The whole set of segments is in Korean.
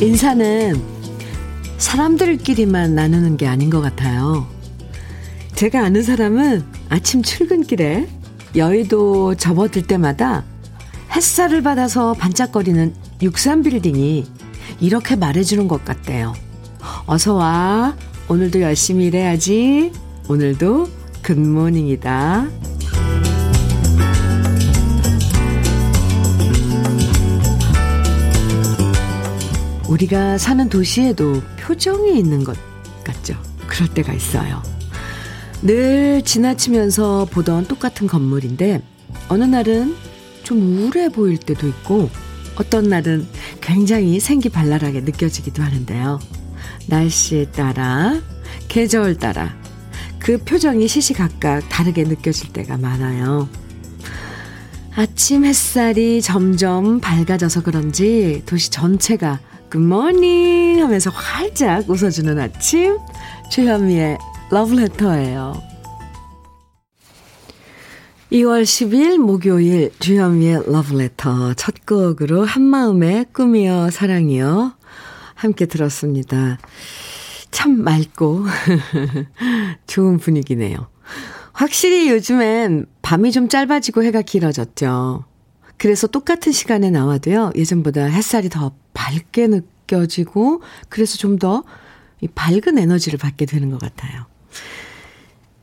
인사는 사람들끼리만 나누는 게 아닌 것 같아요. 제가 아는 사람은 아침 출근길에 여의도 접어들 때마다 햇살을 받아서 반짝거리는 63빌딩이 이렇게 말해주는 것 같대요. 어서 와. 오늘도 열심히 일해야지. 오늘도 굿모닝이다. 우리가 사는 도시에도 표정이 있는 것 같죠. 그럴 때가 있어요. 늘 지나치면서 보던 똑같은 건물인데 어느 날은 좀 우울해 보일 때도 있고 어떤 날은 굉장히 생기 발랄하게 느껴지기도 하는데요. 날씨에 따라 계절 따라 그 표정이 시시각각 다르게 느껴질 때가 많아요. 아침 햇살이 점점 밝아져서 그런지 도시 전체가 굿모닝 하면서 활짝 웃어주는 아침 주현미의 러브레터예요. 2월 10일 목요일 주현미의 러브레터 첫 곡으로 한마음의 꿈이여 사랑이여 함께 들었습니다. 참 맑고 좋은 분위기네요. 확실히 요즘엔 밤이 좀 짧아지고 해가 길어졌죠. 그래서 똑같은 시간에 나와도요, 예전보다 햇살이 더 밝게 느껴지고, 그래서 좀 더 밝은 에너지를 받게 되는 것 같아요.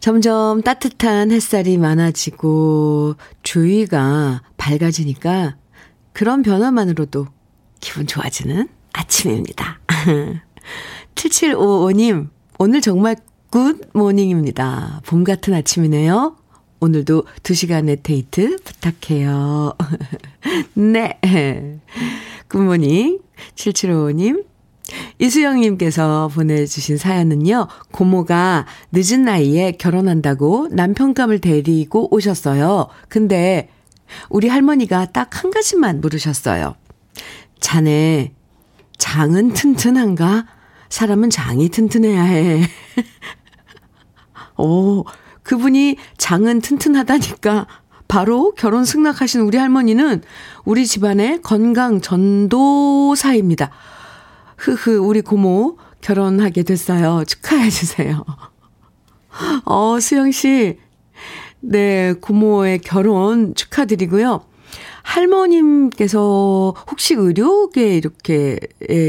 점점 따뜻한 햇살이 많아지고, 주위가 밝아지니까, 그런 변화만으로도 기분 좋아지는 아침입니다. 7755님, 오늘 정말 good morning입니다. 봄 같은 아침이네요. 오늘도 2시간의 데이트 부탁해요. 네. Good morning. 7755님. 이수영님께서 보내주신 사연은요, 고모가 늦은 나이에 결혼한다고 남편감을 데리고 오셨어요. 근데 우리 할머니가 딱 한 가지만 물으셨어요. 자네, 장은 튼튼한가? 사람은 장이 튼튼해야 해. 오, 그분이 장은 튼튼하다니까 바로 결혼 승낙하신 우리 할머니는 우리 집안의 건강 전도사입니다. 흐흐, 우리 고모 결혼하게 됐어요. 축하해 주세요. 어, 수영 씨. 네, 고모의 결혼 축하드리고요. 할머님께서 혹시 의료계 이렇게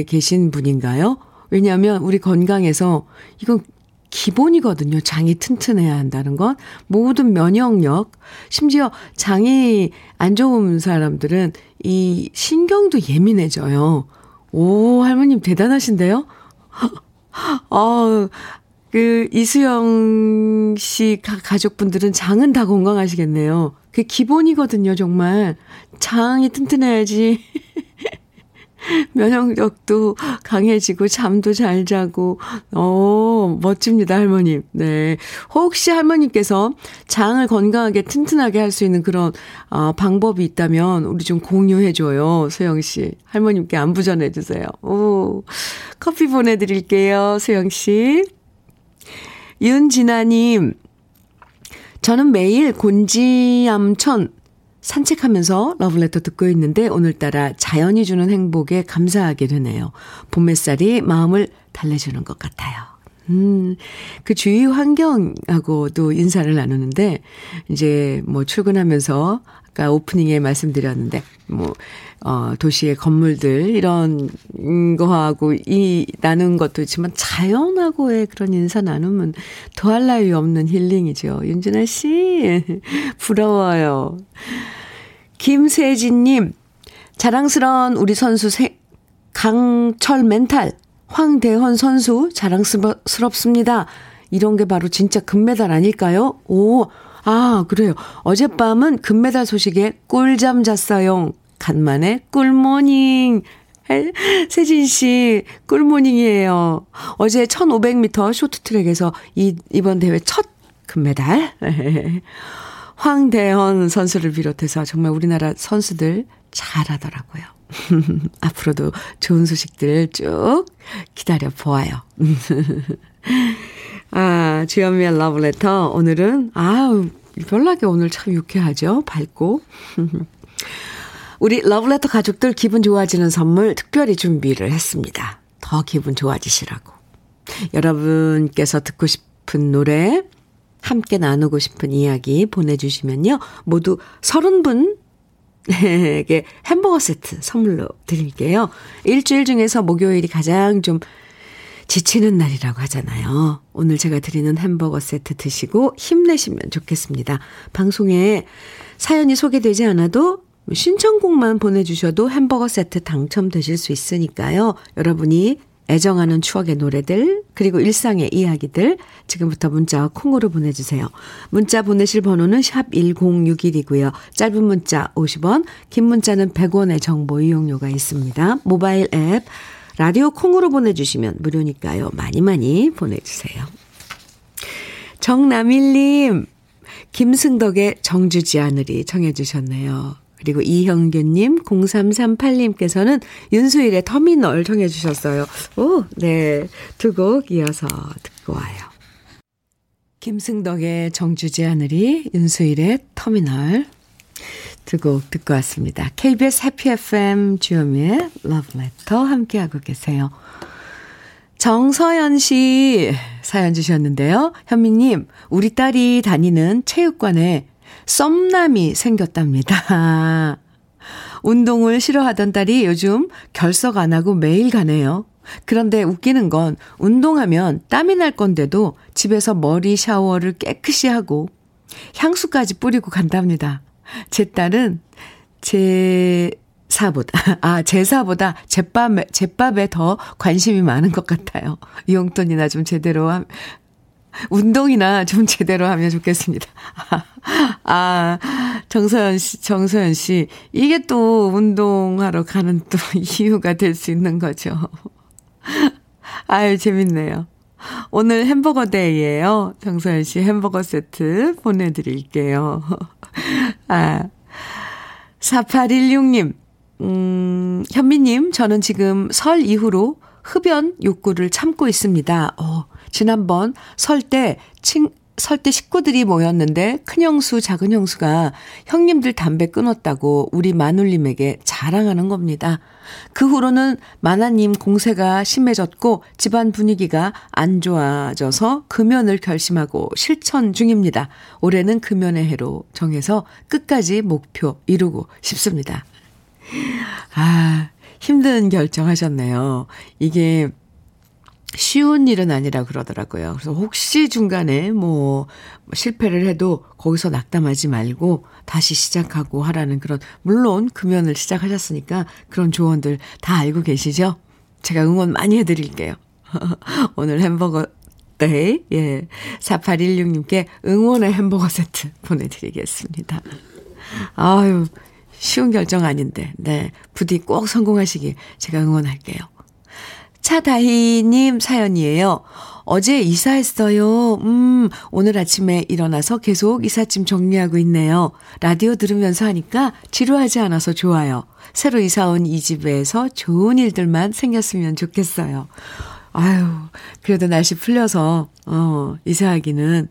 계신 분인가요? 왜냐하면 우리 건강에서 이건 기본이거든요. 장이 튼튼해야 한다는 건. 모든 면역력, 심지어 장이 안 좋은 사람들은 이 신경도 예민해져요. 오, 할머님 대단하신데요? 어, 그, 이수영 씨 가족분들은 장은 다 건강하시겠네요. 그게 기본이거든요, 정말. 장이 튼튼해야지. 면역력도 강해지고 잠도 잘 자고 어 멋집니다 할머님. 네. 혹시 할머님께서 장을 건강하게 튼튼하게 할 수 있는 그런 어, 방법이 있다면 우리 좀 공유해 줘요. 소영 씨. 할머님께 안부 전해 주세요. 오. 커피 보내 드릴게요. 소영 씨. 윤진아 님. 저는 매일 곤지암천 산책하면서 러브레터 듣고 있는데 오늘따라 자연이 주는 행복에 감사하게 되네요. 봄 햇살이 마음을 달래주는 것 같아요. 음, 그 주위 환경하고도 인사를 나누는데, 이제 뭐 출근하면서, 아까 오프닝에 말씀드렸는데, 뭐, 어, 도시의 건물들, 이런 거하고 이, 나눈 것도 있지만 자연하고의 그런 인사 나누면 더할 나위 없는 힐링이죠. 윤진아 씨, 부러워요. 김세진님, 자랑스러운 우리 선수 세, 강철 멘탈, 황대헌 선수 자랑스럽습니다. 이런 게 바로 진짜 금메달 아닐까요? 오, 아, 그래요. 어젯밤은 금메달 소식에 꿀잠 잤어요. 간만에 꿀모닝. 세진 씨, 꿀모닝이에요. 어제 1500m 쇼트트랙에서 이, 이번 대회 첫 금메달. 황대헌 선수를 비롯해서 정말 우리나라 선수들 잘하더라고요. 앞으로도 좋은 소식들 쭉 기다려 보아요. 아, 주현미의 러브레터. 오늘은, 아우, 별나게 오늘 참 유쾌하죠? 밝고. 우리 러브레터 가족들 기분 좋아지는 선물 특별히 준비를 했습니다. 더 기분 좋아지시라고. 여러분께서 듣고 싶은 노래, 함께 나누고 싶은 이야기 보내주시면요. 모두 30분 에게 햄버거 세트 선물로 드릴게요. 일주일 중에서 목요일이 가장 좀 지치는 날이라고 하잖아요. 오늘 제가 드리는 햄버거 세트 드시고 힘내시면 좋겠습니다. 방송에 사연이 소개되지 않아도 신청곡만 보내주셔도 햄버거 세트 당첨되실 수 있으니까요. 여러분이 애정하는 추억의 노래들, 그리고 일상의 이야기들, 지금부터 문자와 콩으로 보내주세요. 문자 보내실 번호는 샵 1061이고요. 짧은 문자 50원, 긴 문자는 100원의 정보 이용료가 있습니다. 모바일 앱, 라디오 콩으로 보내주시면 무료니까요. 많이 많이 보내주세요. 정남일님, 김승덕의 정주지 않으리 청해주셨네요. 그리고 이형규님, 0338님께서는 윤수일의 터미널 청해주셨어요. 오, 네. 두 곡 이어서 듣고 와요. 김승덕의 정주지 않으리, 윤수일의 터미널. 두 곡 듣고 왔습니다. KBS 해피 FM 주요미의 러브레터 함께하고 계세요. 정서연 씨 사연 주셨는데요. 현미님, 우리 딸이 다니는 체육관에 썸남이 생겼답니다. 운동을 싫어하던 딸이 요즘 결석 안 하고 매일 가네요. 그런데 웃기는 건 운동하면 땀이 날 건데도 집에서 머리 샤워를 깨끗이 하고 향수까지 뿌리고 간답니다. 제 딸은 제 사보다, 아, 제사보다 제밥에, 제밥에 더 관심이 많은 것 같아요. 용돈이나 좀 제대로 함, 운동이나 좀 제대로 하면 좋겠습니다. 아, 정서연 씨, 정서연 씨. 이게 또 운동하러 가는 또 이유가 될 수 있는 거죠. 아유, 재밌네요. 오늘 햄버거 데이예요. 정서연 씨 햄버거 세트 보내드릴게요. 아, 4816님. 음, 현미님, 저는 지금 설 이후로 흡연 욕구를 참고 있습니다. 어, 지난번 설 때 친, 설 때 식구들이 모였는데 큰형수, 작은형수가 형님들 담배 끊었다고 우리 마눌님에게 자랑하는 겁니다. 그 후로는 마나님 공세가 심해졌고 집안 분위기가 안 좋아져서 금연을 결심하고 실천 중입니다. 올해는 금연의 해로 정해서 끝까지 목표 이루고 싶습니다. 아, 힘든 결정하셨네요. 이게 쉬운 일은 아니라 그러더라고요. 그래서 혹시 중간에 뭐 실패를 해도 거기서 낙담하지 말고 다시 시작하고 하라는 그런, 물론 금연을 시작하셨으니까 그런 조언들 다 알고 계시죠? 제가 응원 많이 해드릴게요. 오늘 햄버거 day, 예. 4816님께 응원의 햄버거 세트 보내드리겠습니다. 아유, 쉬운 결정 아닌데, 네. 부디 꼭 성공하시길 제가 응원할게요. 차다희님 사연이에요. 어제 이사했어요. 음, 오늘 아침에 일어나서 계속 이삿짐 정리하고 있네요. 라디오 들으면서 하니까 지루하지 않아서 좋아요. 새로 이사 온 이 집에서 좋은 일들만 생겼으면 좋겠어요. 아유, 그래도 날씨 풀려서, 어, 이사하기는,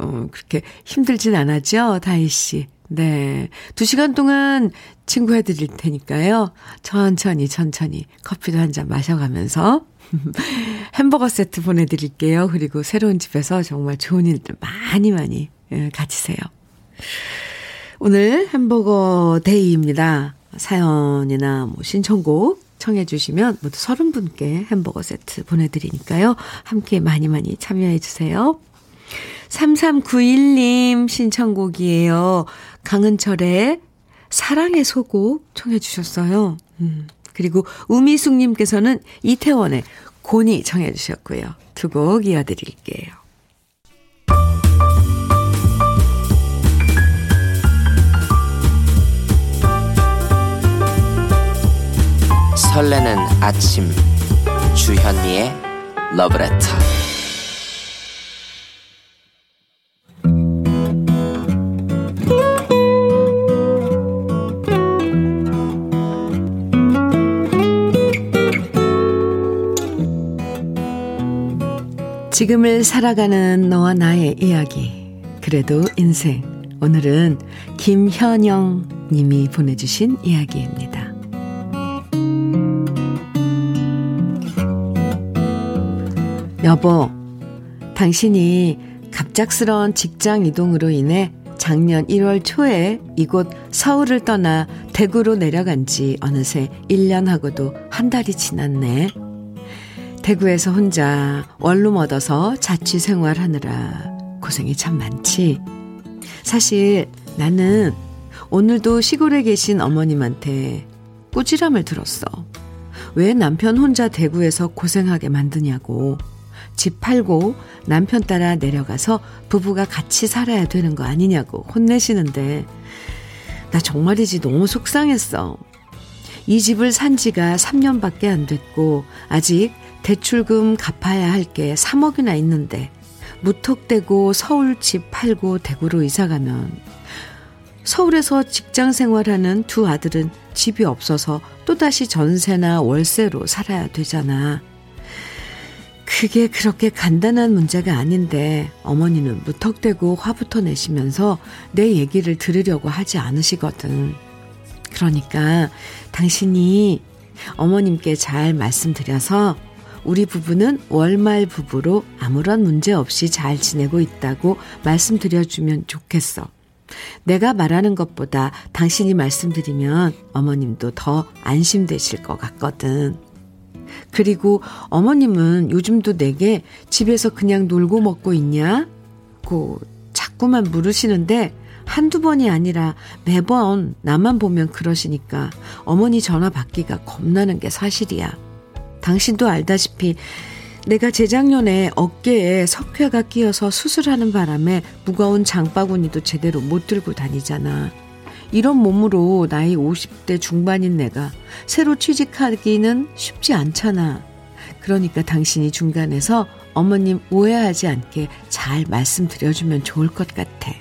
어, 그렇게 힘들진 않았죠, 다희 씨. 네. 두 시간 동안 친구 해드릴 테니까요. 천천히, 천천히 커피도 한 잔 마셔가면서 햄버거 세트 보내드릴게요. 그리고 새로운 집에서 정말 좋은 일들 많이 많이 예, 가지세요. 오늘 햄버거 day입니다. 사연이나 뭐 신청곡 청해 주시면 모두 서른 분께 햄버거 세트 보내드리니까요. 함께 많이 많이 참여해 주세요. 3391님 신청곡이에요. 강은철의 사랑의 소곡 청해 주셨어요. 음. 그리고 우미숙님께서는 이태원의 고니 청해 주셨고요. 두 곡 이어드릴게요. 설레는 아침 주현미의 러브레터 지금을 살아가는 너와 나의 이야기. 그래도 인생. 오늘은 김현영 님이 보내주신 이야기입니다. 여보, 당신이 갑작스러운 직장 이동으로 인해 작년 1월 초에 이곳 서울을 떠나 대구로 내려간 지 어느새 1년하고도 한 달이 지났네. 대구에서 혼자 원룸 얻어서 자취 생활하느라 고생이 참 많지. 사실 나는 오늘도 시골에 계신 어머님한테 꾸지람을 들었어. 왜 남편 혼자 대구에서 고생하게 만드냐고. 집 팔고 남편 따라 내려가서 부부가 같이 살아야 되는 거 아니냐고 혼내시는데, 나 정말이지 너무 속상했어. 이 집을 산 지가 3년밖에 안 됐고, 아직 대출금 갚아야 할 게 3억이나 있는데 무턱대고 서울 집 팔고 대구로 이사 가면 서울에서 직장 생활하는 두 아들은 집이 없어서 또다시 전세나 월세로 살아야 되잖아. 그게 그렇게 간단한 문제가 아닌데 어머니는 무턱대고 화부터 내시면서 내 얘기를 들으려고 하지 않으시거든. 그러니까 당신이 어머님께 잘 말씀드려서 우리 부부는 월말 부부로 아무런 문제 없이 잘 지내고 있다고 말씀드려주면 좋겠어. 내가 말하는 것보다 당신이 말씀드리면 어머님도 더 안심되실 것 같거든. 그리고 어머님은 요즘도 내게 집에서 그냥 놀고 먹고 있냐? 고 자꾸만 물으시는데 한두 번이 아니라 매번 나만 보면 그러시니까 어머니 전화 받기가 겁나는 게 사실이야. 당신도 알다시피 내가 재작년에 어깨에 석회가 끼어서 수술하는 바람에 무거운 장바구니도 제대로 못 들고 다니잖아. 이런 몸으로 나이 50대 중반인 내가 새로 취직하기는 쉽지 않잖아. 그러니까 당신이 중간에서 어머님 오해하지 않게 잘 말씀드려주면 좋을 것 같아.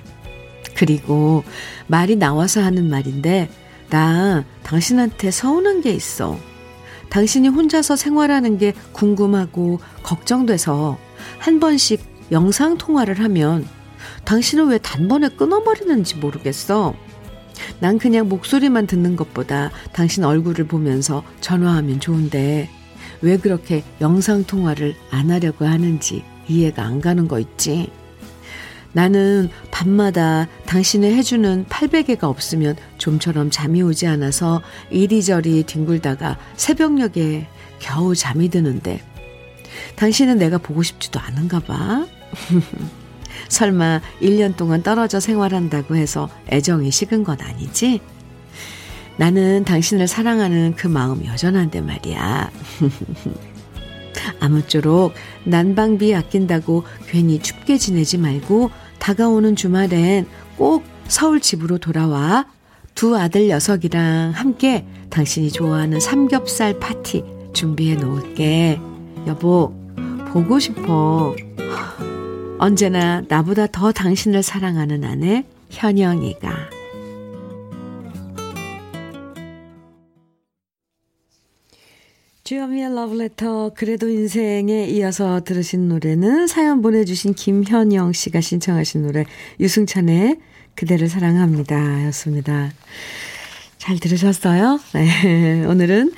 그리고 말이 나와서 하는 말인데, 나 당신한테 서운한 게 있어. 당신이 혼자서 생활하는 게 궁금하고 걱정돼서 한 번씩 영상 통화를 하면 당신은 왜 단번에 끊어버리는지 모르겠어. 난 그냥 목소리만 듣는 것보다 당신 얼굴을 보면서 전화하면 좋은데 왜 그렇게 영상 통화를 안 하려고 하는지 이해가 안 가는 거 있지. 나는 밤마다 당신의 해주는 800개가 없으면 좀처럼 잠이 오지 않아서 이리저리 뒹굴다가 새벽녘에 겨우 잠이 드는데 당신은 내가 보고 싶지도 않은가 봐. 설마 1년 동안 떨어져 생활한다고 해서 애정이 식은 건 아니지? 나는 당신을 사랑하는 그 마음 여전한데 말이야. 아무쪼록 난방비 아낀다고 괜히 춥게 지내지 말고 다가오는 주말엔 꼭 서울 집으로 돌아와 두 아들 녀석이랑 함께 당신이 좋아하는 삼겹살 파티 준비해 놓을게. 여보, 보고 싶어. 언제나 나보다 더 당신을 사랑하는 아내 현영이가. 주현미의 러브레터 그래도 인생에 이어서 들으신 노래는 사연 보내주신 김현영 씨가 신청하신 노래 유승찬의 그대를 사랑합니다 였습니다. 잘 들으셨어요? 네. 오늘은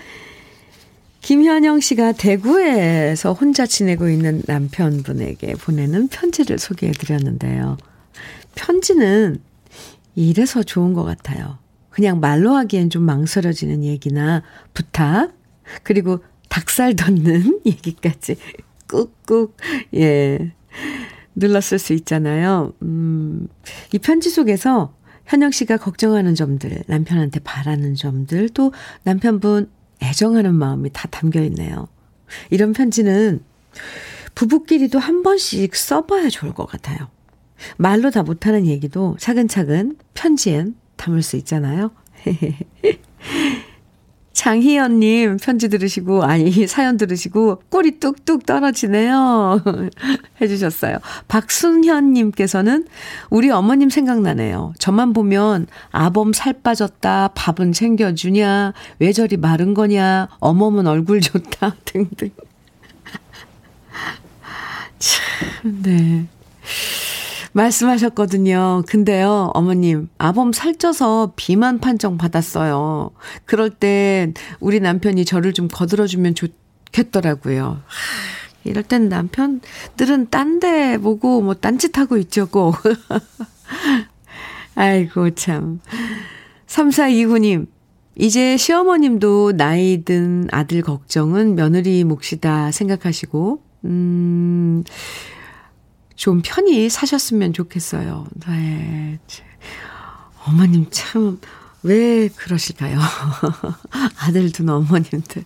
김현영 씨가 대구에서 혼자 지내고 있는 남편분에게 보내는 편지를 소개해 드렸는데요. 편지는 이래서 좋은 것 같아요. 그냥 말로 하기엔 좀 망설여지는 얘기나 부탁, 그리고 닭살 돋는 얘기까지 꾹꾹, 예, 눌렀을 수 있잖아요. 음, 이 편지 속에서 현영 씨가 걱정하는 점들, 남편한테 바라는 점들, 또 남편분 애정하는 마음이 다 담겨 있네요. 이런 편지는 부부끼리도 한 번씩 써봐야 좋을 것 같아요. 말로 다 못하는 얘기도 차근차근 편지엔 담을 수 있잖아요. 장희연님 편지 들으시고, 아니, 사연 들으시고, 꼬리 뚝뚝 떨어지네요. 해주셨어요. 박순현님께서는 우리 어머님 생각나네요. 저만 보면 아범 살 빠졌다, 밥은 챙겨주냐, 왜 저리 마른 거냐, 어머문 얼굴 좋다, 등등. 참, 네. 말씀하셨거든요. 근데요, 어머님, 아범 살쪄서 비만 판정 받았어요. 그럴 땐 우리 남편이 저를 좀 거들어주면 좋겠더라고요. 이럴 땐 남편들은 딴 데 보고 뭐 딴짓하고 있죠, 꼭. 아이고, 참. 3429님, 이제 시어머님도 나이 든 아들 걱정은 며느리 몫이다 생각하시고, 음, 좀 편히 사셨으면 좋겠어요. 네. 어머님 참, 왜 그러실까요? 아들 둔 어머님들.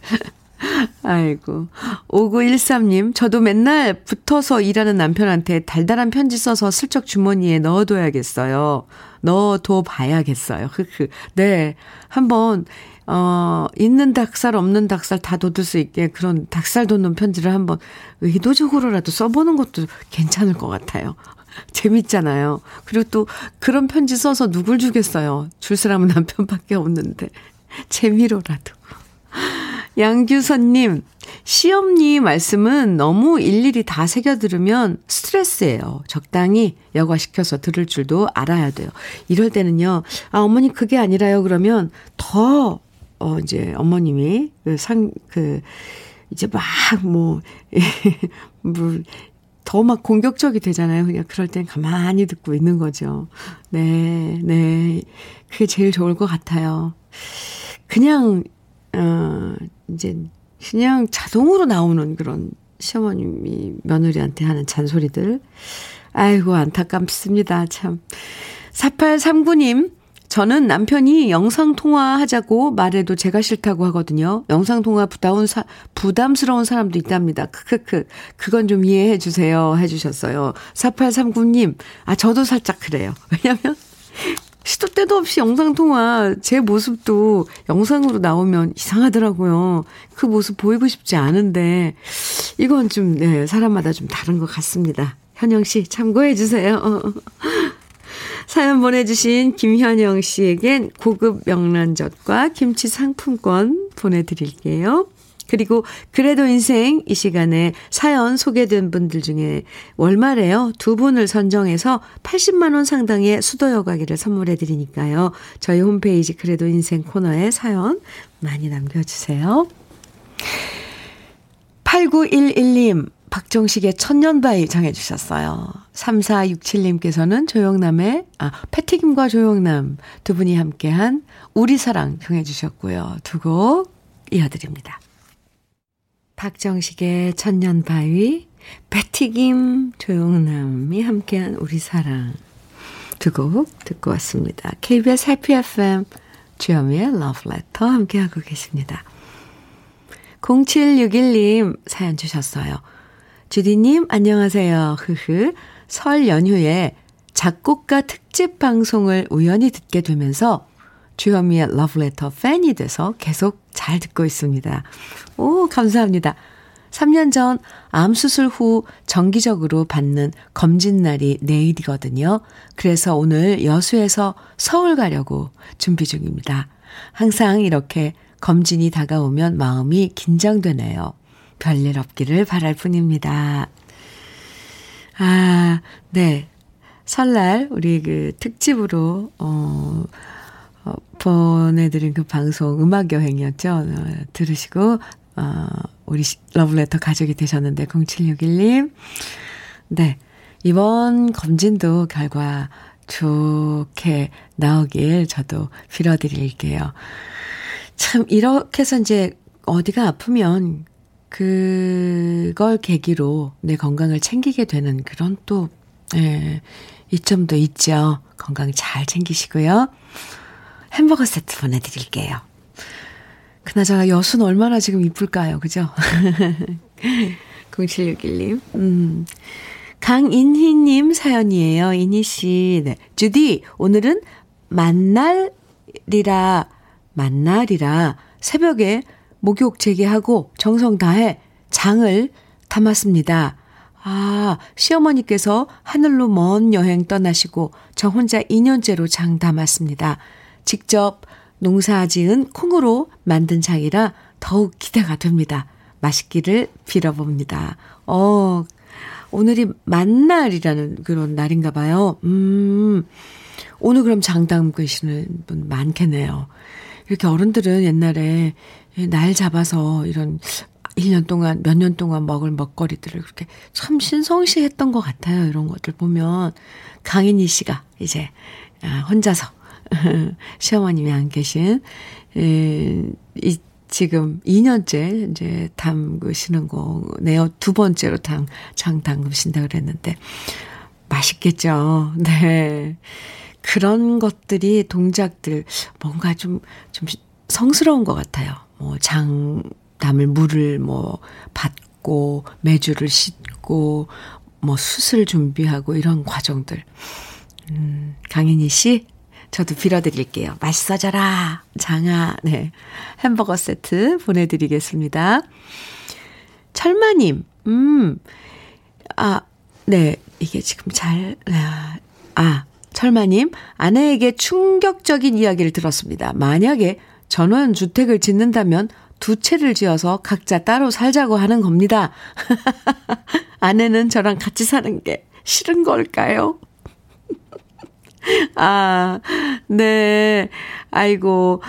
아이고. 5913님, 저도 맨날 붙어서 일하는 남편한테 달달한 편지 써서 슬쩍 주머니에 넣어둬야겠어요. 넣어둬 봐야겠어요. 네. 한번, 어, 있는 닭살, 없는 닭살 다 돋을 수 있게 그런 닭살 돋는 편지를 한번 의도적으로라도 써보는 것도 괜찮을 것 같아요. 재밌잖아요. 그리고 또 그런 편지 써서 누굴 주겠어요. 줄 사람은 남편밖에 없는데. 재미로라도. 양규선님, 시험니 말씀은 너무 일일이 다 새겨 들으면 스트레스예요. 적당히 여과시켜서 들을 줄도 알아야 돼요. 이럴 때는요, 아, 어머니 그게 아니라요. 그러면 더, 어, 이제 어머님이 그 상, 그, 이제 막 뭐, 뭐, 더 막 공격적이 되잖아요. 그냥 그럴 땐 가만히 듣고 있는 거죠. 네, 네. 그게 제일 좋을 것 같아요. 그냥, 어, 이제 그냥 자동으로 나오는 그런 시어머님이 며느리한테 하는 잔소리들. 아이고, 안타깝습니다. 참. 4839님, 저는 남편이 영상통화 하자고 말해도 제가 싫다고 하거든요. 영상통화 부다운 사, 부담스러운 사람도 있답니다. 크크크. 그건 좀 이해해 주세요. 해주셨어요. 4839님, 아, 저도 살짝 그래요. 왜냐면, 시도 때도 없이 영상통화 제 모습도 영상으로 나오면 이상하더라고요. 그 모습 보이고 싶지 않은데 이건 좀 네, 사람마다 좀 다른 것 같습니다. 현영 씨 참고해 주세요. 사연 보내주신 김현영 씨에겐 고급 명란젓과 김치 상품권 보내드릴게요. 그리고 그래도 인생 이 시간에 사연 소개된 분들 중에 월말에요. 두 분을 선정해서 80만 원 상당의 수도 여과기를 선물해 드리니까요. 저희 홈페이지 그래도 인생 코너에 사연 많이 남겨 주세요. 8911님 박정식의 천년바위 정해 주셨어요. 3467님께서는 조영남의 아 패티김과 조영남 두 분이 함께한 우리 사랑 정해 주셨고요. 두 곡 이어드립니다. 박정식의 천년바위, 배튀김, 조용남이 함께한 우리 사랑 두 곡 듣고 왔습니다. KBS 해피 FM 주현미의 러브레터 함께하고 계십니다. 0761님 사연 주셨어요. 주디님 안녕하세요. 흐흐 설 연휴에 작곡가 특집 방송을 우연히 듣게 되면서 주현미의 러브레터 팬이 돼서 계속 잘 듣고 있습니다. 오, 감사합니다. 3년 전 암수술 후 정기적으로 받는 검진날이 내일이거든요. 그래서 오늘 여수에서 서울 가려고 준비 중입니다. 항상 이렇게 검진이 다가오면 마음이 긴장되네요. 별일 없기를 바랄 뿐입니다. 아, 네. 설날 우리 그 특집으로, 어, 어, 보내드린 그 방송 음악 여행이었죠. 어, 들으시고 어, 우리 러블레터 가족이 되셨는데 0761님. 네. 이번 검진도 결과 좋게 나오길 저도 빌어드릴게요. 참, 이렇게 해서 이제 어디가 아프면 그걸 계기로 내 건강을 챙기게 되는 그런 또, 예, 이점도 있죠. 건강 잘 챙기시고요. 햄버거 세트 보내드릴게요. 그나저나 여수는 얼마나 지금 이쁠까요? 그죠? 0761님. 음. 강인희님 사연이에요. 인희씨. 네. 주디, 오늘은 만날이라, 만날이라 새벽에 목욕 재개하고 정성 다해 장을 담았습니다. 아, 시어머니께서 하늘로 먼 여행 떠나시고 저 혼자 2년째로 장 담았습니다. 직접 농사 지은 콩으로 만든 장이라 더욱 기대가 됩니다. 맛있기를 빌어봅니다. 어, 오늘이 만날이라는 그런 날인가 봐요. 음, 오늘 그럼 장 담그시는 분 많겠네요. 이렇게 어른들은 옛날에 날 잡아서 이런 1년 동안, 몇 년 동안 먹을 먹거리들을 그렇게 참 신성시했던 것 같아요. 이런 것들 보면. 강인희 씨가 이제 아, 혼자서 시어머님이 안 계신, 이, 지금 2년째 이제 담그시는 거네요. 두 번째로 당, 장 담그신다 그랬는데. 맛있겠죠. 네. 그런 것들이 동작들 뭔가 좀, 좀 성스러운 것 같아요. 뭐 장, 담을 물을 뭐 받고 매주를 씻고 뭐 숯을 준비하고 이런 과정들. 음, 강인희 씨, 저도 빌어드릴게요. 맛있어져라. 장아, 네. 햄버거 세트 보내드리겠습니다. 철마님, 음, 아, 네. 이게 지금 잘, 아, 아 철마님, 아내에게 충격적인 이야기를 들었습니다. 만약에 전원 주택을 짓는다면 두 채를 지어서 각자 따로 살자고 하는 겁니다. 아내는 저랑 같이 사는 게 싫은 걸까요? 아, 네. 아이고,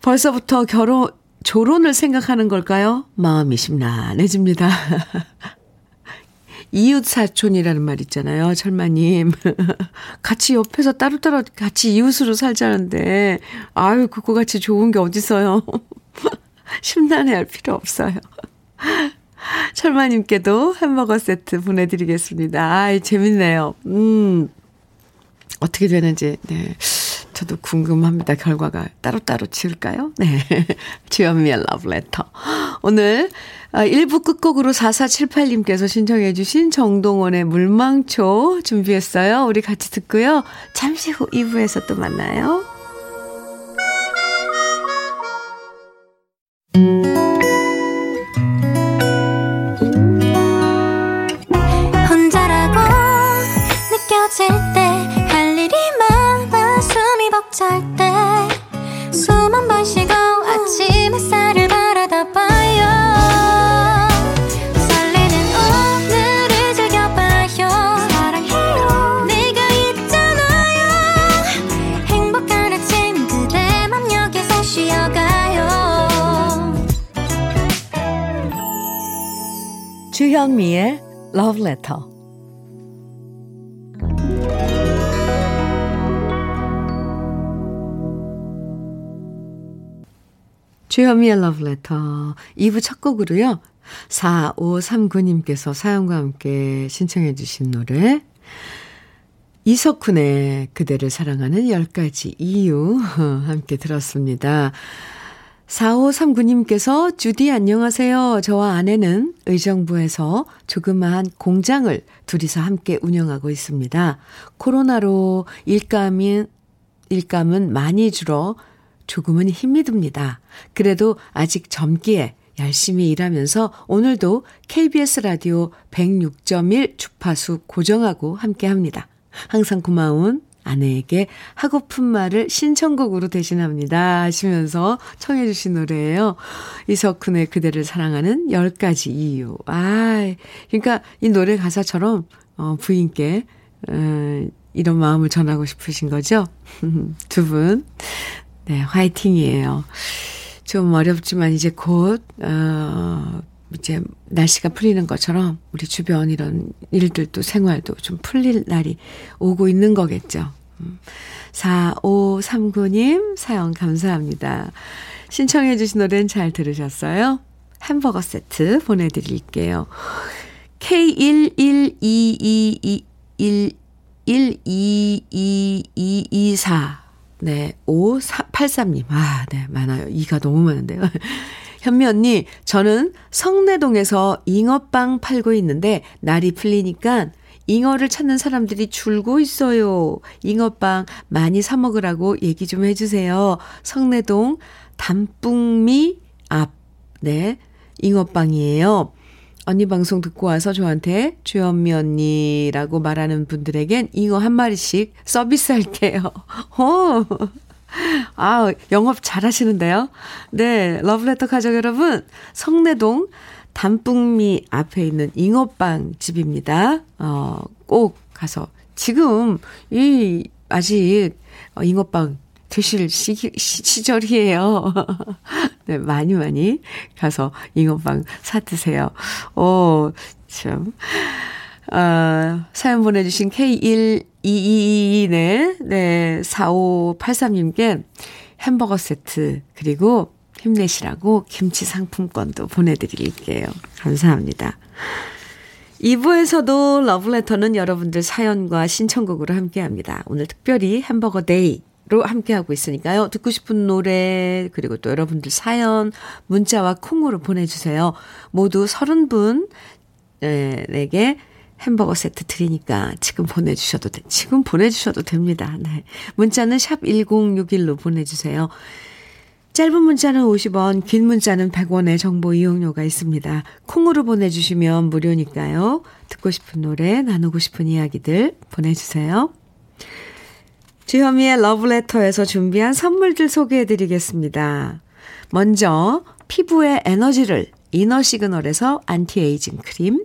벌써부터 결혼, 조론을 생각하는 걸까요? 마음이 심란해집니다. 이웃 사촌이라는 말 있잖아요. 철마님. 같이 옆에서 따로따로 같이 이웃으로 살자는데, 아유, 그거 같이 좋은 게 어딨어요. 심란해 할 필요 없어요. 철마님께도 햄버거 세트 보내드리겠습니다. 아이, 재밌네요. 음, 어떻게 되는지, 네. 저도 궁금합니다. 결과가 따로따로 지을까요? 네. 주연미의 러브레터. 오늘 1부 아, 끝곡으로 4478님께서 신청해 주신 정동원의 물망초 준비했어요. 우리 같이 듣고요. 잠시 후 2부에서 또 만나요. 주현미의 Love Letter. 주현미의 Love Letter 2부 첫 곡으로요. 4539님께서 사연과 함께 신청해 주신 노래 이석훈의 그대를 사랑하는 10가지 이유 함께 들었습니다. 4539님께서 주디 안녕하세요. 저와 아내는 의정부에서 조그마한 공장을 둘이서 함께 운영하고 있습니다. 코로나로 일감인, 일감은 많이 줄어 조금은 힘이 듭니다. 그래도 아직 젊기에 열심히 일하면서 오늘도 KBS 라디오 106.1 주파수 고정하고 함께 합니다. 항상 고마운 아내에게 하고픈 말을 신청곡으로 대신합니다. 하시면서 청해주신 노래예요. 이석훈의 그대를 사랑하는 10가지 이유. 아, 그러니까 이 노래 가사처럼 어, 부인께 어, 이런 마음을 전하고 싶으신 거죠? 두 분. 네, 화이팅이에요. 좀 어렵지만 이제 곧, 어, 이제 날씨가 풀리는 것처럼 우리 주변 이런 일들도 생활도 좀 풀릴 날이 오고 있는 거겠죠. 4539님 음. 사연 감사합니다. 신청해 주신 노래는 잘 들으셨어요? 햄버거 세트 보내드릴게요. K11221122224 네, 5483님. 아, 네, 많아요. 이가 너무 많은데요. 현미 언니, 저는 성내동에서 잉어빵 팔고 있는데 날이 풀리니까 잉어를 찾는 사람들이 줄고 있어요. 잉어빵 많이 사 먹으라고 얘기 좀 해주세요. 성내동 단풍미 앞, 네, 잉어빵이에요. 언니 방송 듣고 와서 저한테 주현미 언니라고 말하는 분들에겐 잉어 한 마리씩 서비스 할게요. 어. 아, 영업 잘 하시는데요? 네, 러브레터 가족 여러분, 성내동 단풍미 앞에 있는 잉어빵 집입니다. 어, 꼭 가서 지금 이 아직 잉어빵 드실 시, 시 절이에요. 네, 많이 많이 가서 잉어빵 사 드세요. 오, 참. 아, 사연 보내주신 K1222네, 네, 4583님께 햄버거 세트, 그리고 힘내시라고 김치 상품권도 보내드릴게요. 감사합니다. 2부에서도 러브레터는 여러분들 사연과 신청곡으로 함께 합니다. 오늘 특별히 햄버거 day로 함께하고 있으니까요. 듣고 싶은 노래, 그리고 또 여러분들 사연, 문자와 콩으로 보내주세요. 모두 30분, 에게 햄버거 세트 드리니까 지금 보내주셔도 돼. 지금 보내주셔도 됩니다. 네. 문자는 샵 1061로 보내주세요. 짧은 문자는 50원, 긴 문자는 100원의 정보 이용료가 있습니다. 콩으로 보내주시면 무료니까요. 듣고 싶은 노래, 나누고 싶은 이야기들 보내주세요. 주현미의 러브레터에서 준비한 선물들 소개해드리겠습니다. 먼저 피부의 에너지를 이너 시그널에서 안티에이징 크림,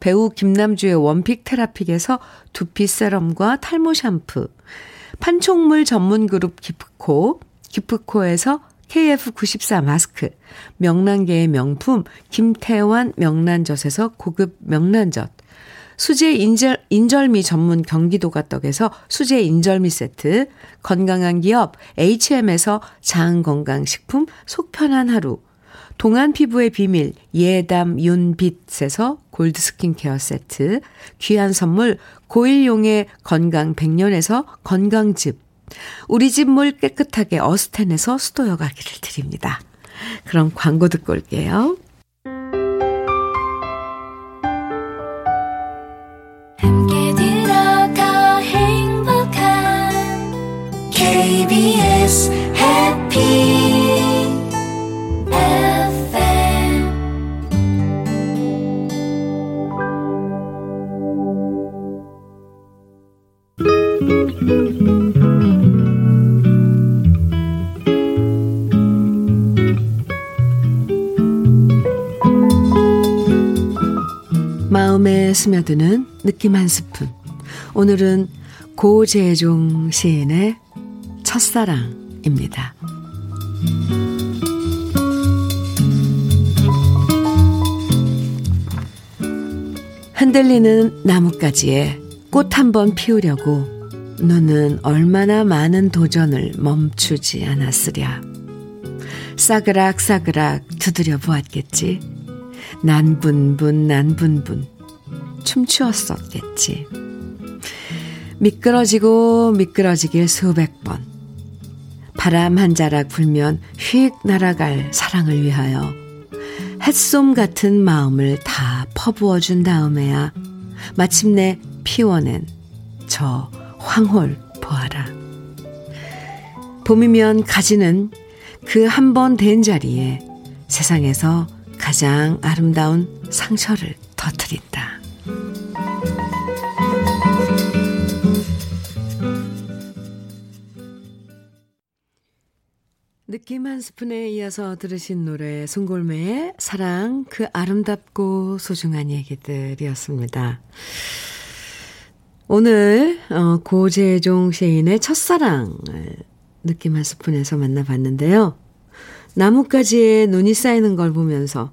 배우 김남주의 one pick 테라픽에서 두피 세럼과 탈모 샴푸, 판촉물 전문 그룹 기프코, 기프코에서 KF94 마스크, 명란계의 명품 김태환 명란젓에서 고급 명란젓, 수제 인절, 인절미 전문 경기도가 떡에서 수제 인절미 세트, 건강한 기업 HM에서 장건강식품 속편한 하루, 동안 피부의 비밀 예담 윤빛에서 골드 스킨케어 세트, 귀한 선물 고일용의 건강 100년에서 건강즙, 우리 집 물 깨끗하게 어스텐에서 수도 여과기를 드립니다. 그럼 광고 듣고 올게요. 스며드는 느낌 한 스푼. 오늘은 고재종 시인의 첫사랑입니다. 흔들리는 나뭇가지에 꽃 한 번 피우려고 눈은 얼마나 많은 도전을 멈추지 않았으랴. 싸그락 싸그락 두드려 보았겠지. 난분분 난분분 춤추었었겠지. 미끄러지고 미끄러지길 수백 번. 바람 한 자락 불면 휙 날아갈 사랑을 위하여 햇솜 같은 마음을 다 퍼부어 준 다음에야 마침내 피워낸 저 황홀 보아라. 봄이면 가지는 그 한 번 된 자리에 세상에서 가장 아름다운 상처를 터뜨린다. 느낌 한 스푼에 이어서 들으신 노래 송골매의 사랑 그 아름답고 소중한 얘기들이었습니다. 오늘 어, 고재종 시인의 첫사랑을 느낌 한 스푼에서 만나봤는데요. 나뭇가지에 눈이 쌓이는 걸 보면서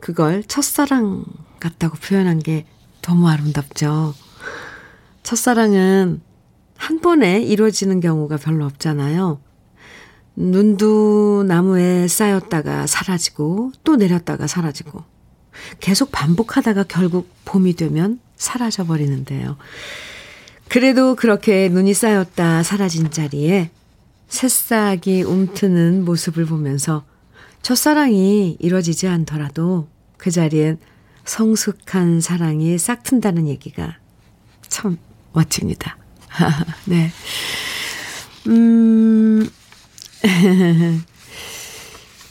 그걸 첫사랑 같다고 표현한 게 너무 아름답죠. 첫사랑은 한 번에 이루어지는 경우가 별로 없잖아요. 눈도 나무에 쌓였다가 사라지고 또 내렸다가 사라지고 계속 반복하다가 결국 봄이 되면 사라져 버리는데요. 그래도 그렇게 눈이 쌓였다 사라진 자리에 새싹이 움트는 모습을 보면서 첫사랑이 이뤄지지 않더라도 그 자리엔 성숙한 사랑이 싹 튼다는 얘기가 참 멋집니다. 네. 음,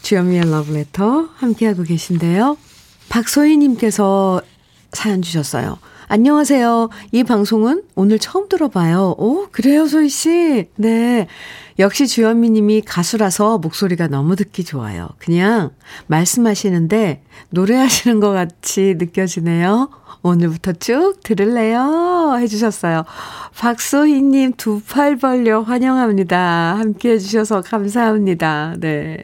주연미의 러브레터 함께하고 계신데요. 박소희님께서 사연 주셨어요. 안녕하세요. 이 방송은 오늘 처음 들어봐요. 오, 그래요, 소희씨? 네. 역시 주현미 님이 가수라서 목소리가 너무 듣기 좋아요. 그냥 말씀하시는데 노래하시는 것 같이 느껴지네요. 오늘부터 쭉 들을래요? 해주셨어요. 박소희 님 두 팔 벌려 환영합니다. 함께 해주셔서 감사합니다. 네.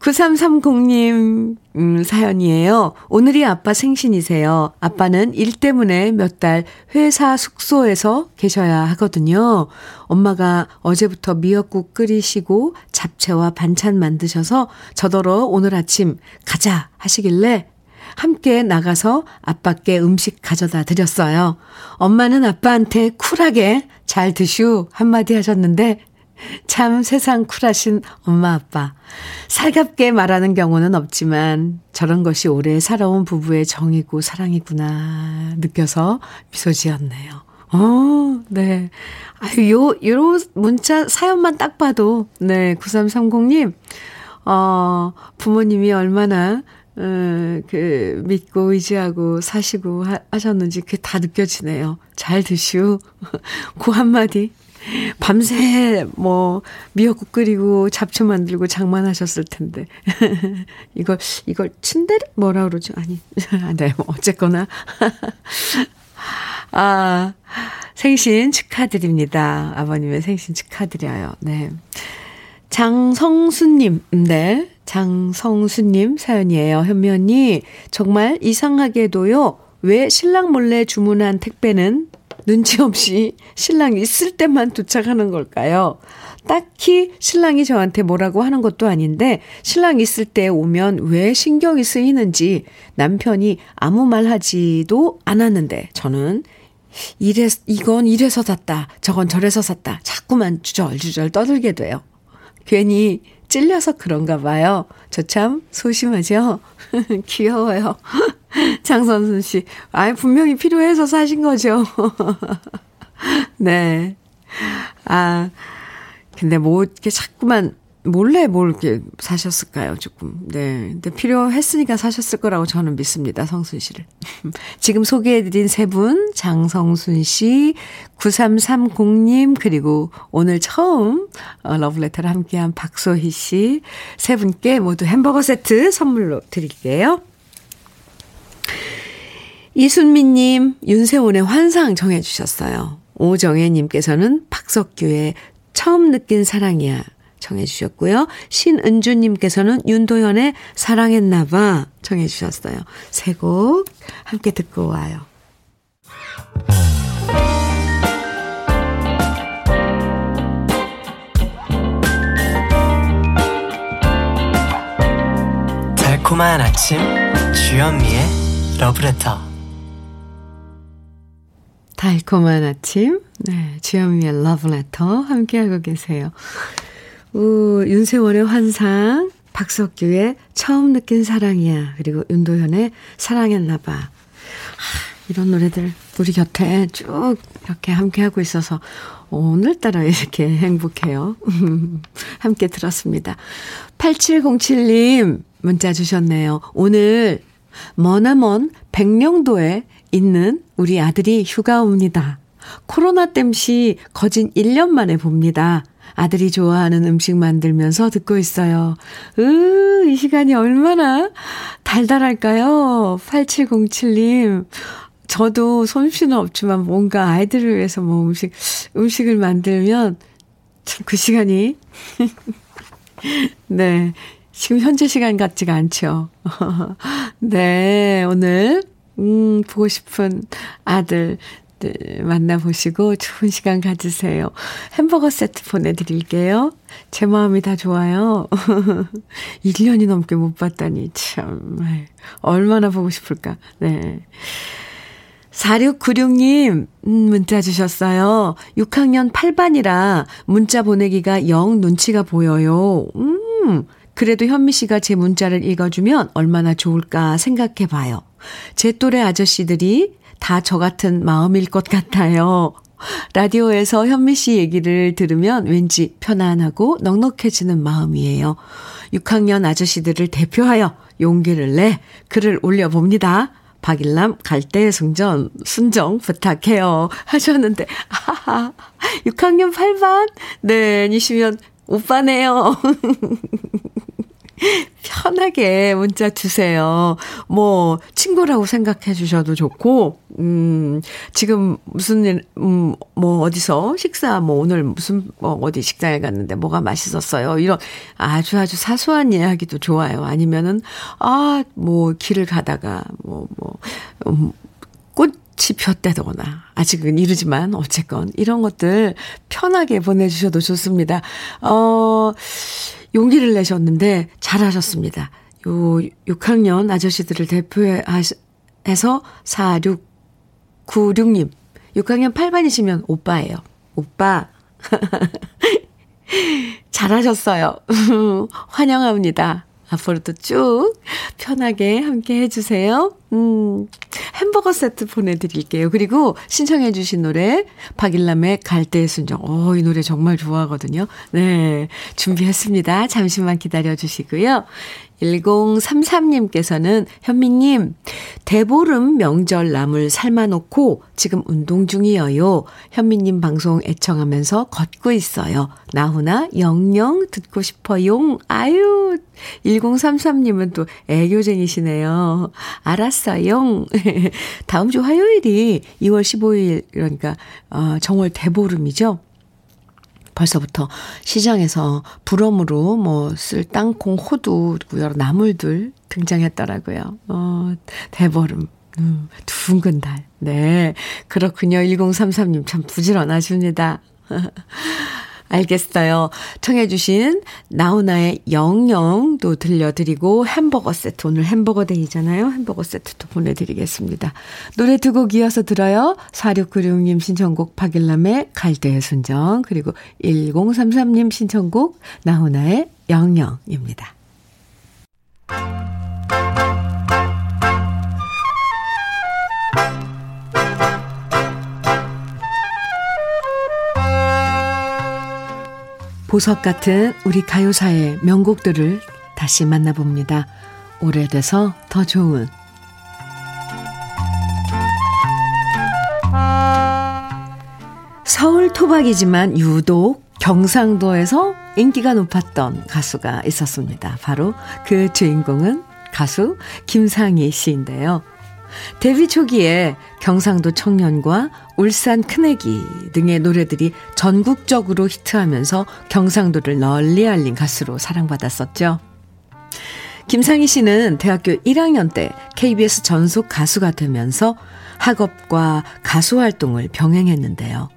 9330님, 음, 사연이에요. 오늘이 아빠 생신이세요. 아빠는 일 때문에 몇 달 회사 숙소에서 계셔야 하거든요. 엄마가 어제부터 미역국 끓이시고 잡채와 반찬 만드셔서 저더러 오늘 아침 가자 하시길래 함께 나가서 아빠께 음식 가져다 드렸어요. 엄마는 아빠한테 쿨하게 잘 드슈 한마디 하셨는데 참 세상 쿨하신 엄마 아빠. 살갑게 말하는 경우는 없지만 저런 것이 오래 살아온 부부의 정이고 사랑이구나 느껴서 미소 지었네요. 어, 네. 아유, 요, 요 문자 사연만 딱 봐도, 네, 9330님, 어, 부모님이 얼마나, 어, 그, 믿고 의지하고 사시고 하, 하셨는지 그게 다 느껴지네요. 잘 드시오. 그 한마디 밤새 뭐 미역국 끓이고 잡초 만들고 장만하셨을 텐데. 이걸 이걸 침대 뭐라 그러죠? 아니. 네, 뭐 어쨌거나 아, 생신 축하드립니다. 아버님의 생신 축하드려요. 네. 장성수님, 네. 장성수님 사연이에요. 언니, 정말 이상하게도요, 왜 신랑 몰래 주문한 택배는 눈치 없이 신랑이 있을 때만 도착하는 걸까요? 딱히 신랑이 저한테 뭐라고 하는 것도 아닌데 신랑 있을 때 오면 왜 신경이 쓰이는지 남편이 아무 말 하지도 않았는데 저는 이래 이건 이래서 샀다. 저건 저래서 샀다. 자꾸만 주절주절 떠들게 돼요. 괜히 찔려서 그런가 봐요. 저 참 소심하죠? 귀여워요. 장선순 씨. 아, 분명히 필요해서 사신 거죠. 네. 아, 근데 뭐, 이렇게 자꾸만 몰래 뭘 이렇게 사셨을까요, 조금. 네. 근데 필요했으니까 사셨을 거라고 저는 믿습니다, 성순 씨를. 지금 소개해드린 세 분, 장성순 씨, 9330님, 그리고 오늘 처음 어, 러브레터를 함께한 박소희 씨, 세 분께 모두 햄버거 세트 선물로 드릴게요. 이순미님, 윤세원의 환상 정해주셨어요. 오정혜님께서는 박석규의 처음 느낀 사랑이야 정해주셨고요. 신은주님께서는 윤도현의 사랑했나봐 정해주셨어요. 세 곡 함께 듣고 와요. 달콤한 아침 주현미의 러브레터 달콤한 아침 네, 주현미의 러브레터 함께하고 계세요. 우, 윤세원의 환상, 박석규의 처음 느낀 사랑이야, 그리고 윤도현의 사랑했나봐. 하, 이런 노래들 우리 곁에 쭉 이렇게 함께하고 있어서 오늘따라 이렇게 행복해요. 함께 들었습니다. 8707님 문자 주셨네요. 오늘 머나먼 백령도에 있는 우리 아들이 휴가 옵니다. 코로나 땜시 거진 1년 만에 봅니다. 아들이 좋아하는 음식 만들면서 듣고 있어요. 으, 이 시간이 얼마나 달달할까요? 8707님. 저도 솜씨는 없지만 뭔가 아이들을 위해서 뭐 음식, 음식을 만들면 참 그 시간이. 네. 지금 현재 시간 같지가 않죠. 네. 오늘, 음, 보고 싶은 아들, 네, 만나보시고 좋은 시간 가지세요. 햄버거 세트 보내드릴게요. 제 마음이 다 좋아요. 1년이 넘게 못 봤다니, 참. 얼마나 보고 싶을까. 네. 4696님, 음, 문자 주셨어요. 6학년 8반이라 문자 보내기가 영 눈치가 보여요. 음, 그래도 현미 씨가 제 문자를 읽어주면 얼마나 좋을까 생각해 봐요. 제 또래 아저씨들이 다 저 같은 마음일 것 같아요. 라디오에서 현미 씨 얘기를 들으면 왠지 편안하고 넉넉해지는 마음이에요. 6학년 아저씨들을 대표하여 용기를 내 글을 올려봅니다. 박일남 갈대 승전 순정 부탁해요 하셨는데 하하 6학년 8반 네 니시면 오빠네요. 편하게 문자 주세요. 뭐, 친구라고 생각해 주셔도 좋고, 음, 지금 무슨 일, 음, 뭐, 어디서 식사, 뭐, 오늘 무슨, 뭐, 어디 식당에 갔는데 뭐가 맛있었어요. 이런 아주 아주 사소한 이야기도 좋아요. 아니면은, 아, 뭐, 길을 가다가, 뭐, 뭐, 음, 꽃이 폈다거나, 아직은 이르지만, 어쨌건, 이런 것들 편하게 보내주셔도 좋습니다. 어, 용기를 내셨는데 잘하셨습니다. 요 6학년 아저씨들을 대표해서 4696님 6학년 8반이시면 오빠예요. 오빠 잘하셨어요. 환영합니다. 앞으로도 쭉 편하게 함께 해주세요. 음, 햄버거 세트 보내드릴게요. 그리고 신청해주신 노래, 박일남의 갈대의 순정. 어, 이 노래 정말 좋아하거든요. 네. 준비했습니다. 잠시만 기다려주시고요. 1033님께서는 현미님, 대보름 명절 나물 삶아놓고 지금 운동 중이에요. 현미님 방송 애청하면서 걷고 있어요. 나훈아, 영영 듣고 싶어용. 아유, 1033님은 또 애교쟁이시네요. 알았어 요. 다음 주 화요일이 2월 15일, 그러니까, 어, 정월 대보름이죠. 벌써부터 시장에서 부럼으로 뭐 쓸 땅콩, 호두, 여러 나물들 등장했더라고요. 어, 대보름. 음, 둥근 달. 네. 그렇군요. 1033님 참 부지런하십니다. 알겠어요. 청해주신 나훈아의 영영도 들려드리고 햄버거 세트, 오늘 햄버거 데이잖아요. 햄버거 세트도 보내드리겠습니다. 노래 두 곡 이어서 들어요. 4696님 신청곡 박일남의 갈대의 순정, 그리고 1033님 신청곡 나훈아의 영영입니다. 보석 같은 우리 가요사의 명곡들을 다시 만나봅니다. 오래돼서 더 좋은 서울 토박이지만 유독 경상도에서 인기가 높았던 가수가 있었습니다. 바로 그 주인공은 가수 김상희 씨인데요. 데뷔 초기에 경상도 청년과 울산 큰애기 등의 노래들이 전국적으로 히트하면서 경상도를 널리 알린 가수로 사랑받았었죠. 김상희 씨는 대학교 1학년 때 KBS 전속 가수가 되면서 학업과 가수 활동을 병행했는데요.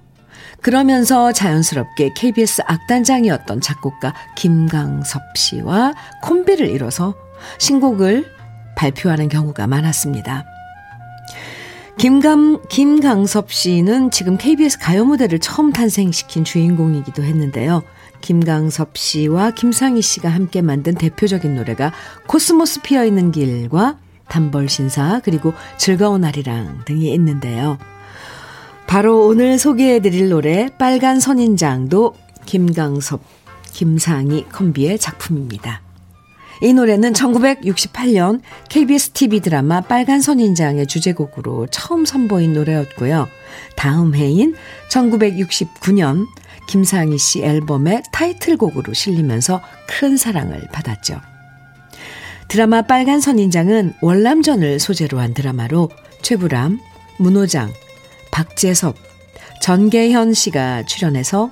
그러면서 자연스럽게 KBS 악단장이었던 작곡가 김강섭 씨와 콤비를 이뤄서 신곡을 발표하는 경우가 많았습니다. 김감, 김강섭 씨는 지금 KBS 가요 무대를 처음 탄생시킨 주인공이기도 했는데요. 김강섭 씨와 김상희 씨가 함께 만든 대표적인 노래가 코스모스 피어 있는 길과 단벌 신사 그리고 즐거운 날이랑 등이 있는데요. 바로 오늘 소개해 드릴 노래 빨간 선인장도 김강섭, 김상희 콤비의 작품입니다. 이 노래는 1968년 KBS TV 드라마 빨간 선인장의 주제곡으로 처음 선보인 노래였고요. 다음 해인 1969년 김상희 씨 앨범의 타이틀곡으로 실리면서 큰 사랑을 받았죠. 드라마 빨간 선인장은 월남전을 소재로 한 드라마로 최불암, 문호장, 박재섭, 전계현 씨가 출연해서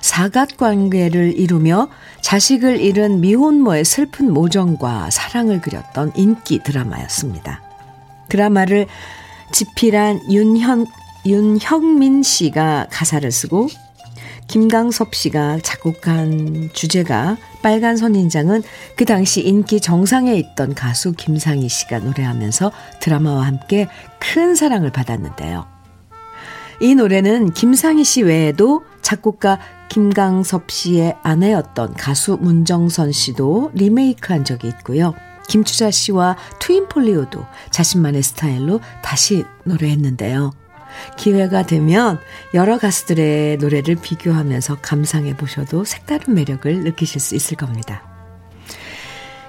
사각관계를 이루며 자식을 잃은 미혼모의 슬픈 모정과 사랑을 그렸던 인기 드라마였습니다. 드라마를 집필한 윤현, 윤형민 씨가 가사를 쓰고 김강섭 씨가 작곡한 주제가 빨간 선인장은 그 당시 인기 정상에 있던 가수 김상희 씨가 노래하면서 드라마와 함께 큰 사랑을 받았는데요. 이 노래는 김상희 씨 외에도 작곡가 김강섭 씨의 아내였던 가수 문정선 씨도 리메이크한 적이 있고요. 김추자 씨와 트윈폴리오도 자신만의 스타일로 다시 노래했는데요. 기회가 되면 여러 가수들의 노래를 비교하면서 감상해 보셔도 색다른 매력을 느끼실 수 있을 겁니다.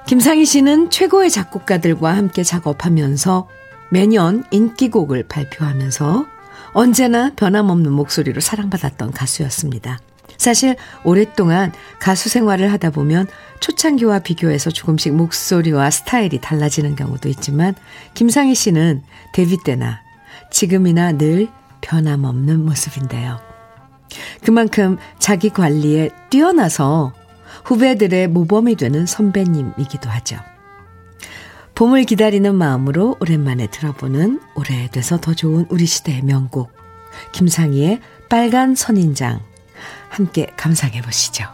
김상희 씨는 최고의 작곡가들과 함께 작업하면서 매년 인기곡을 발표하면서 언제나 변함없는 목소리로 사랑받았던 가수였습니다. 사실 오랫동안 가수 생활을 하다 보면 초창기와 비교해서 조금씩 목소리와 스타일이 달라지는 경우도 있지만 김상희 씨는 데뷔 때나 지금이나 늘 변함없는 모습인데요. 그만큼 자기 관리에 뛰어나서 후배들의 모범이 되는 선배님이기도 하죠. 봄을 기다리는 마음으로 오랜만에 들어보는 오래돼서 더 좋은 우리 시대의 명곡 김상희의 빨간 선인장 함께 감상해 보시죠.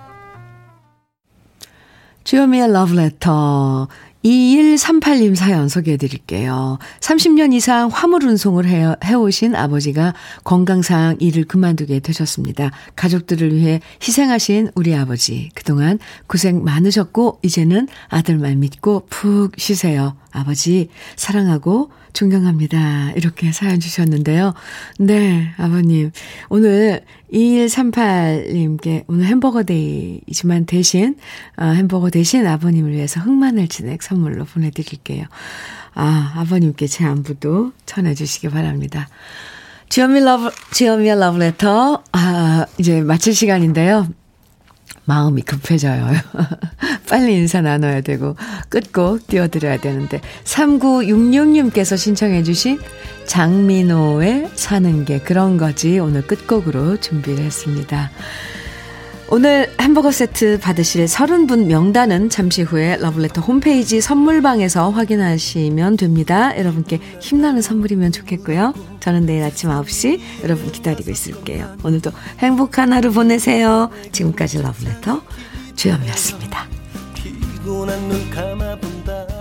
주요미의 러브레터 2138님 사연 소개해 드릴게요. 30년 이상 화물 운송을 해, 해오신 아버지가 건강상 일을 그만두게 되셨습니다. 가족들을 위해 희생하신 우리 아버지. 그동안 고생 많으셨고, 이제는 아들 말 믿고 푹 쉬세요. 아버지, 사랑하고 존경합니다. 이렇게 사연 주셨는데요. 네, 아버님. 오늘 2138님께 오늘 햄버거 day지만 대신, 어, 햄버거 대신 아버님을 위해서 흑마늘 진액 선물로 보내드릴게요. 아, 아버님께 제 안부도 전해주시기 바랍니다. 주현미 러브, 주현미의 러브레터, 아, 이제 마칠 시간인데요. 마음이 급해져요. 빨리 인사 나눠야 되고 끝곡 띄워드려야 되는데 3966님께서 신청해 주신 장민호의 사는 게 그런 거지 오늘 끝곡으로 준비를 했습니다. 오늘 햄버거 세트 받으실 30분 명단은 잠시 후에 러블레터 홈페이지 선물방에서 확인하시면 됩니다. 여러분께 힘나는 선물이면 좋겠고요. 저는 내일 아침 9시 여러분 기다리고 있을게요. 오늘도 행복한 하루 보내세요. 지금까지 러블레터 감아본다.